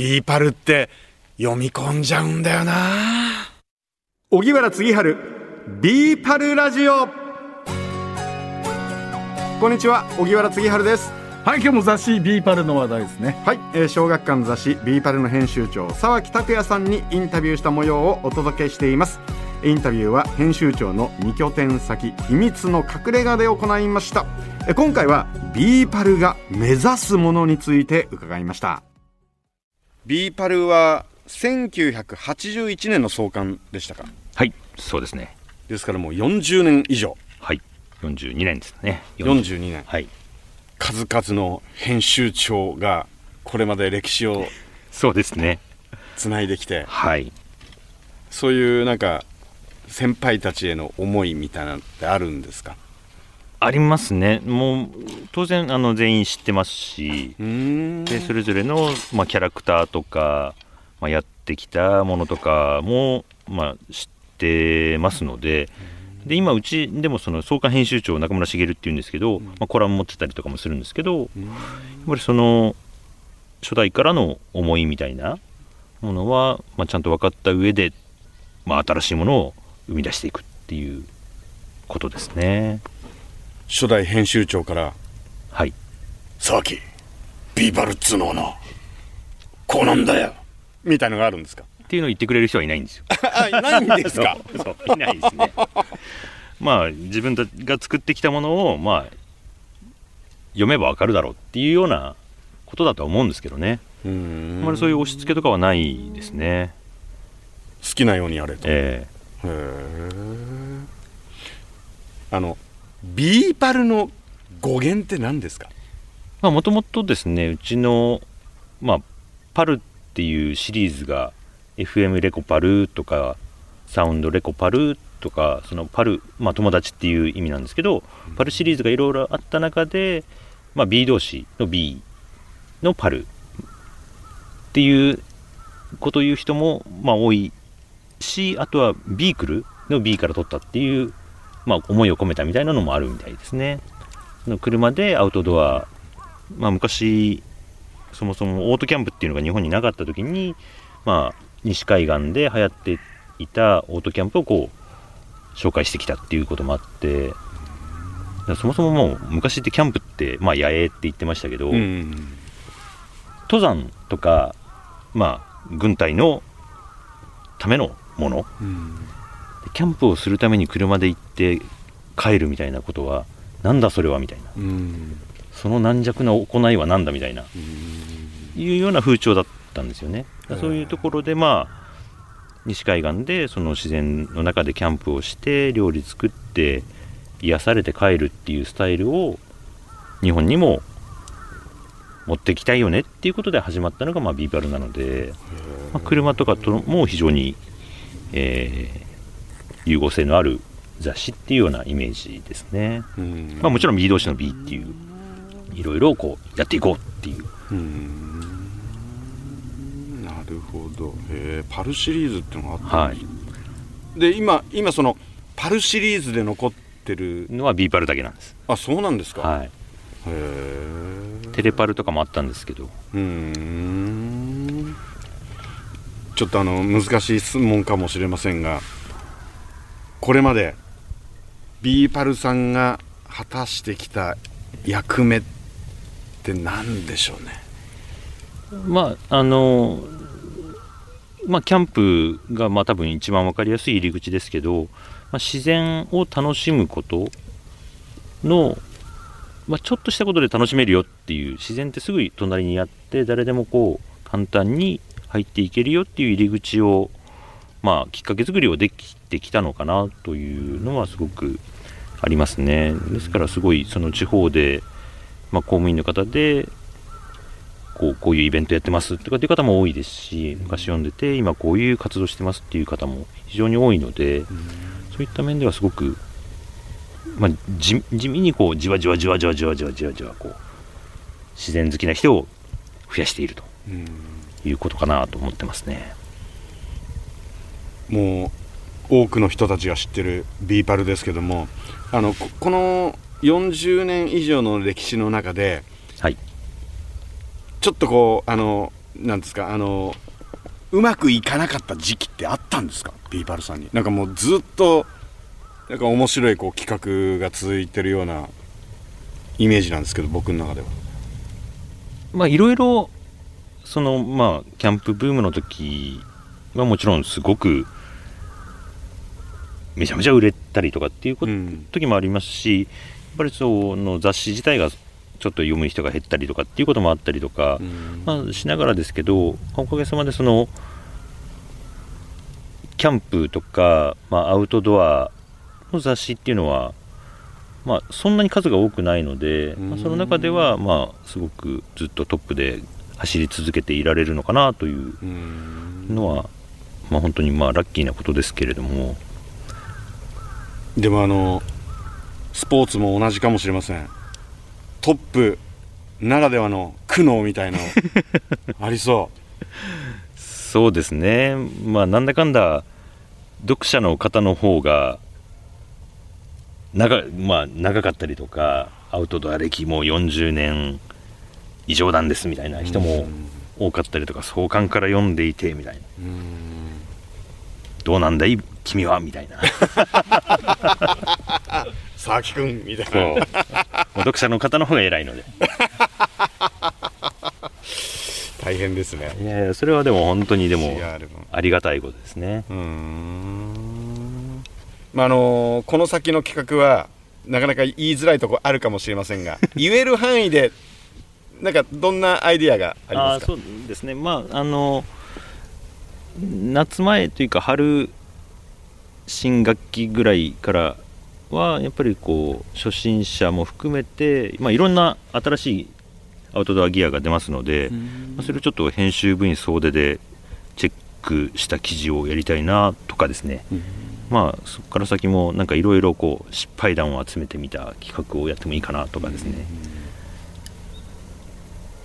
BE-PAL って読み込んじゃうんだよな。荻原次春 BE-PAL ラジオ。こんにちは荻原次春です。はい今日も雑誌 BE-PAL の話題ですね。はい、えー、小学館雑誌 BE-PAL の編集長沢木拓也さんにインタビューした模様をお届けしています。インタビューは編集長の2拠点先秘密の隠れ家で行いました。え今回はBE-PAL が目指すものについて伺いました BE-PAL は1981年の創刊でしたか？はいそうですね。ですからもう40年以上。はい42年ですね。42年。はい。数々の編集長がこれまで歴史をそうですね。つないできて。はい。そういうなんか先輩たちへの思いみたいなのってあるんですか？ありますね。もう当然あの全員知ってますしでそれぞれの、まあ、キャラクターとか、まあ、やってきたものとかも、まあ、知ってますのでで今うちでもその創刊編集長中村茂っていうんですけど、まあ、コラム持ってたりとかもするんですけど、やっぱりその初代からの思いみたいなものは、まあ、ちゃんと分かった上で、まあ、新しいものを生み出していくっていうことですね初代編集長からはい「さきビーバルっつうのはなこうなんだよ」みたいのがあるんですか？っていうのを言ってくれる人はいないんですよ。あいないんですか？そういないですね。まあ自分たちが作ってきたものをまあ読めばわかるだろうっていうようなことだとは思うんですけどね。あん。まりそういう押し付けとかはないですね。好きなようにやれと、えへえあの BE-PAL の語源って何ですか？もともとですねうちのまあパルっていうシリーズが FM レコパルとかサウンドレコパルとかそのパル、まあ、友達っていう意味なんですけど、パルシリーズがいろいろあった中で、まあ、B 同士の B のパルっていうことを言う人も、まあ、多いしあとはビークルの B から取ったっていう、まあ、思いを込めたみたいなのもあるみたいですね。の車でアウトドア、まあ、昔そもそもオートキャンプっていうのが日本になかった時に、まあ、西海岸で流行っていたオートキャンプをこう紹介してきたっていうこともあってそもそももう昔ってキャンプって、まあ、野営って言ってましたけど、うん登山とか、まあ、軍隊のためのものうんキャンプをするために車で行って帰るみたいなことはなんだそれはみたいな。うん。その軟弱な行いはなんだみたいな。いうような風潮だったんですよね。そういうところでまあ西海岸でその自然の中でキャンプをして料理作って癒されて帰るっていうスタイルを日本にも持ってきたいよねっていうことで始まったのがまあビーバルなので、まあ、車とかとも非常に、えー融合性のある雑誌っていうようなイメージですね。うん。まあ、もちろん B 同士の B っていういろいろこうやっていこうっていう。うん。なるほど。へえパルシリーズっていうのがあったはい。んです、で今今そのパルシリーズで残ってる。のは B パルだけなんです。あそうなんですか、はい。へえテレパルとかもあったんですけど、うーん。ちょっとあの難しい質問かもしれませんがこれまで BE-PAL さんが果たしてきた役目って何でしょうね？まああのまあキャンプがまあ多分一番わかりやすい入り口ですけど、まあ、自然を楽しむことの、まあ、ちょっとしたことで楽しめるよっていう自然ってすぐ隣にあって誰でもこう簡単に入っていけるよっていう入り口をまあきっかけ作りをできてきたのかなというのはすごくありますねですからすごいその地方で、まあ、公務員の方でこうこういうイベントやってますとかっていう方も多いですし昔読んでて今こういう活動してますっていう方も非常に多いのでそういった面ではすごく、まあ、地味にこうじわじわじわじわじわじわじわじわこう自然好きな人を増やしているということかなと思ってますね。もう多くの人たちが知ってるビーパルですけどもあのここの40年以上の歴史の中ではい。ちょっとこうあのなんですかあのうまくいかなかった時期ってあったんですか？ BE-PAL さんに。なんかもうずっとなんか面白いこう企画が続いてるようなイメージなんですけど僕の中では。まあいろいろそのまあキャンプブームの時はもちろんすごくめちゃめちゃ売れたりとかっていう時もありますしやっぱりその雑誌自体がちょっと読む人が減ったりとかっていうこともあったりとか、まあ、しながらですけどおかげさまでそのキャンプとか、まあ、アウトドアの雑誌っていうのは、まあ、そんなに数が多くないので、まあ、その中では、まあ、すごくずっとトップで走り続けていられるのかなといううん。のは、まあ、本当にまあラッキーなことですけれどもでもあのスポーツも同じかもしれません。トップならではの苦悩みたいの ありそそうですね。まあなんだかんだ読者の方の方が長,、まあ、長かったりとかアウトドア歴も40年以上なんですみたいなう人も多かったりとか創刊から読んでいてみたいな。うんどうなんだい？君は？みたいな。佐々木くんみたいそう。もう読者の方の方が偉いので。大変ですね。いやいやそれはでも本当にでもありがたいことですね。うーん。まああのこの先の企画はなかなか言いづらいところあるかもしれませんが 言える範囲でなんかどんなアイディアがありますか？そうですね。まああの夏前というか春新学期ぐらいからはやっぱりこう初心者も含めて、まあ、いろんな新しいアウトドアギアが出ますので、まあそれをちょっと編集部員総出でチェックした記事をやりたいなとかですね、まあそこから先もなんかいろいろこう失敗談を集めてみた企画をやってもいいかなとかですね、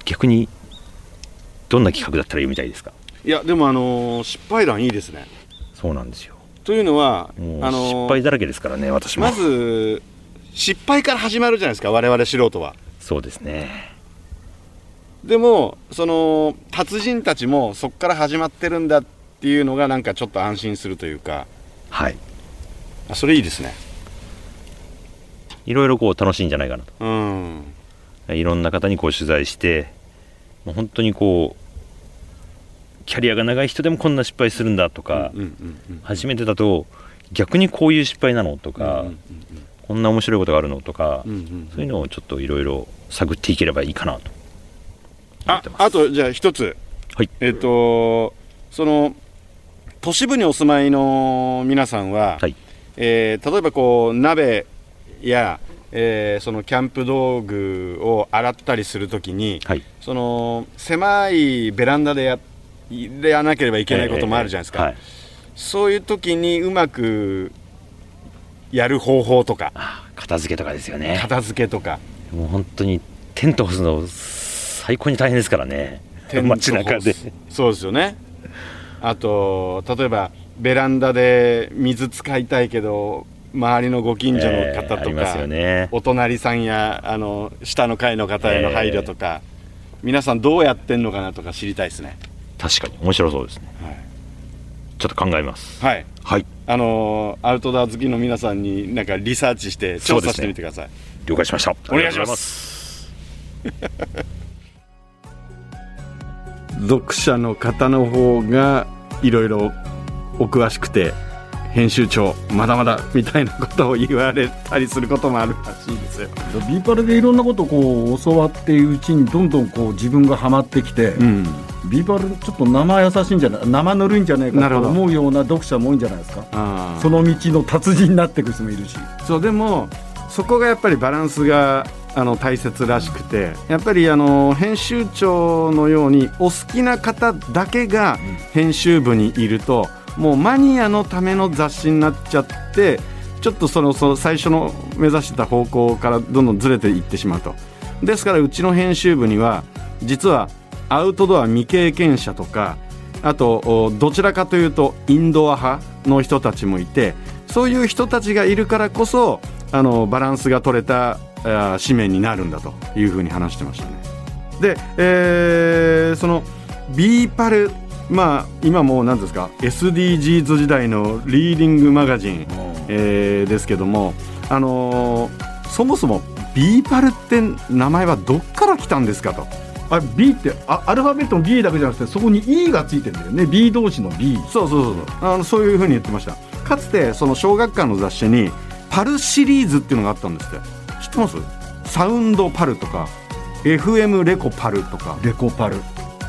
逆にどんな企画だったら読みたいですか？いやでもあの失敗談いいですね。そうなんですよ。というのはもうあの失敗だらけですからね私も。まず失敗から始まるじゃないですか我々素人は。そうですね。でもその達人たちもそこから始まってるんだっていうのがなんかちょっと安心するというか。はい。あそれいいですね。いろいろこう楽しいんじゃないかなうん。といろんな方にこう取材してもう本当にこうキャリアが長い人でもこんな失敗するんだとか、初めてだと逆にこういう失敗なのとか、こんな面白いことがあるのとか、そういうのをちょっといろいろ探っていければいいかなと。思ああとじゃあ一つ。はい。えっ、とその都市部にお住まいの皆さんは、はい。えー例えばこう鍋や、えーそのキャンプ道具を洗ったりするときにはい。その狭いベランダでやでやらなければいけないこともあるじゃないですか、そういう時にうまくやる方法とか。あ片付けとかですよね。片付けとか。もう本当にテント干すの最高に大変ですからね。街中で。そうですよね。あと例えばベランダで水使いたいけど周りのご近所のえー方とか、ありますよね。お隣さんやあの下の階の方への配慮とか、皆さんどうやってんのかなとか知りたいですね確かに面白そうですね。はい、ちょっと考えます。はい、はい。あのアウトドア好きの皆さんになんかリサーチして調査してみてください、了解しました。お願いします。読者の方の方がいろいろお詳しくて編集長まだまだみたいなことを言われたりすることもあるらしいですよ。 BE-PAL でいろんなことをこう教わっているうちにどんどんこう自分がハマってきて、うん、 BE-PAL ちょっと生優しいんじゃない生ぬるいんじゃないかと思うような読者も多いんじゃないですかあその道の達人になっていく人もいるし。そうでもそこがやっぱりバランスがあの大切らしくてやっぱりあの編集長のようにお好きな方だけが編集部にいるともうマニアのための雑誌になっちゃってちょっとそのその最初の目指してた方向からどんどんずれていってしまうと。ですからうちの編集部には実はアウトドア未経験者とかあとおどちらかというとインドア派の人たちもいてそういう人たちがいるからこそあのバランスが取れたあ紙面になるんだというふうに話してましたね。で、えーその BE-PAL まあ今もう何ですか SDGs 時代の leading magazine、えーですけどもあのーそもそも BE-PAL って名前はどっから来たんですかとあ B ってあアルファベットの B だけじゃなくてそこに E がついてるんだよね。 BE 動詞の BE そうそうそうそう。あのそういうふうに言ってました。かつてその小学館の雑誌にパルシリーズっていうのがあったんですって。知ってます？サウンドパルとか FM レコパルとか。レコパル。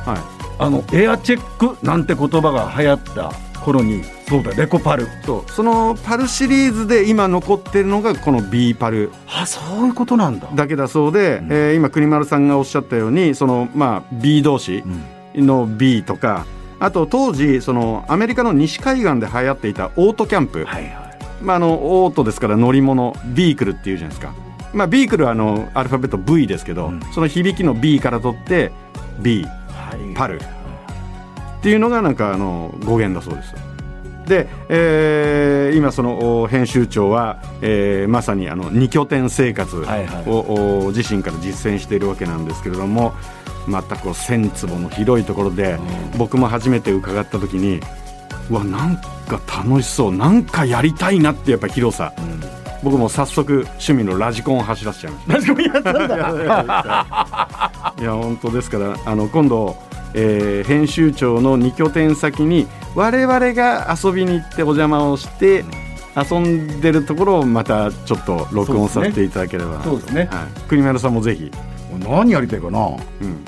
はいあのエアチェックなんて言葉が流行った頃にそうだレコパル。そうそのパルシリーズで今残ってるのがこの B パル。あそういうことなんだ。だけだそうで、うん。えー今国丸さんがおっしゃったようにその、まあ、B 同士うん。の B とかあと当時そのアメリカの西海岸で流行っていたオートキャンプ、はいはい。まあ、あのオートですから乗り物ビークルっていうじゃないですか、まあ、ビークルはあのアルファベット V ですけど、うん。その響きの B から取って B はいパル。っていうのがなんかあの語源だそうです。で、えー今そのお編集長は、えーまさにあの二拠点生活を、はいはい。お自身から実践しているわけなんですけれどもまたこう1,000坪の広いところで、僕も初めて伺った時にうわなんか楽しそうなんかやりたいなってやっぱ広さ。僕も早速趣味のラジコンを走らせちゃいました。ラジコンやったん。だいや本当ですからあの今度、えー編集長の2拠点先に我々が遊びに行ってお邪魔をして遊んでるところをまたちょっと録音させていただければ。なそうですね。はい、国丸さんもぜひ、何やりたいかな？うん。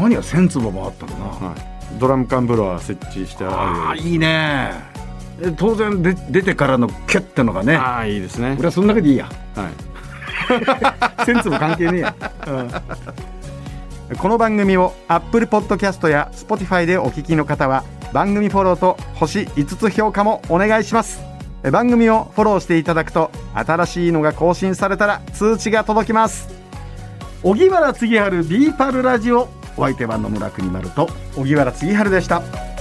何が千坪もあったかな？はい、ドラム缶風呂は設置してあるあいいね。え当然で出てからのキュッてのがね。ああいいですね。俺はそんだけでいいや。はい。千坪関係ねえや この番組を Apple Podcast や Spotify でお聞きの方は番組フォローと星5つ評価もお願いします。え番組をフォローしていただくと新しいのが更新されたら通知が届きます。荻原次春ビーパルラジオ。お相手は野村国丸と荻原次春でした。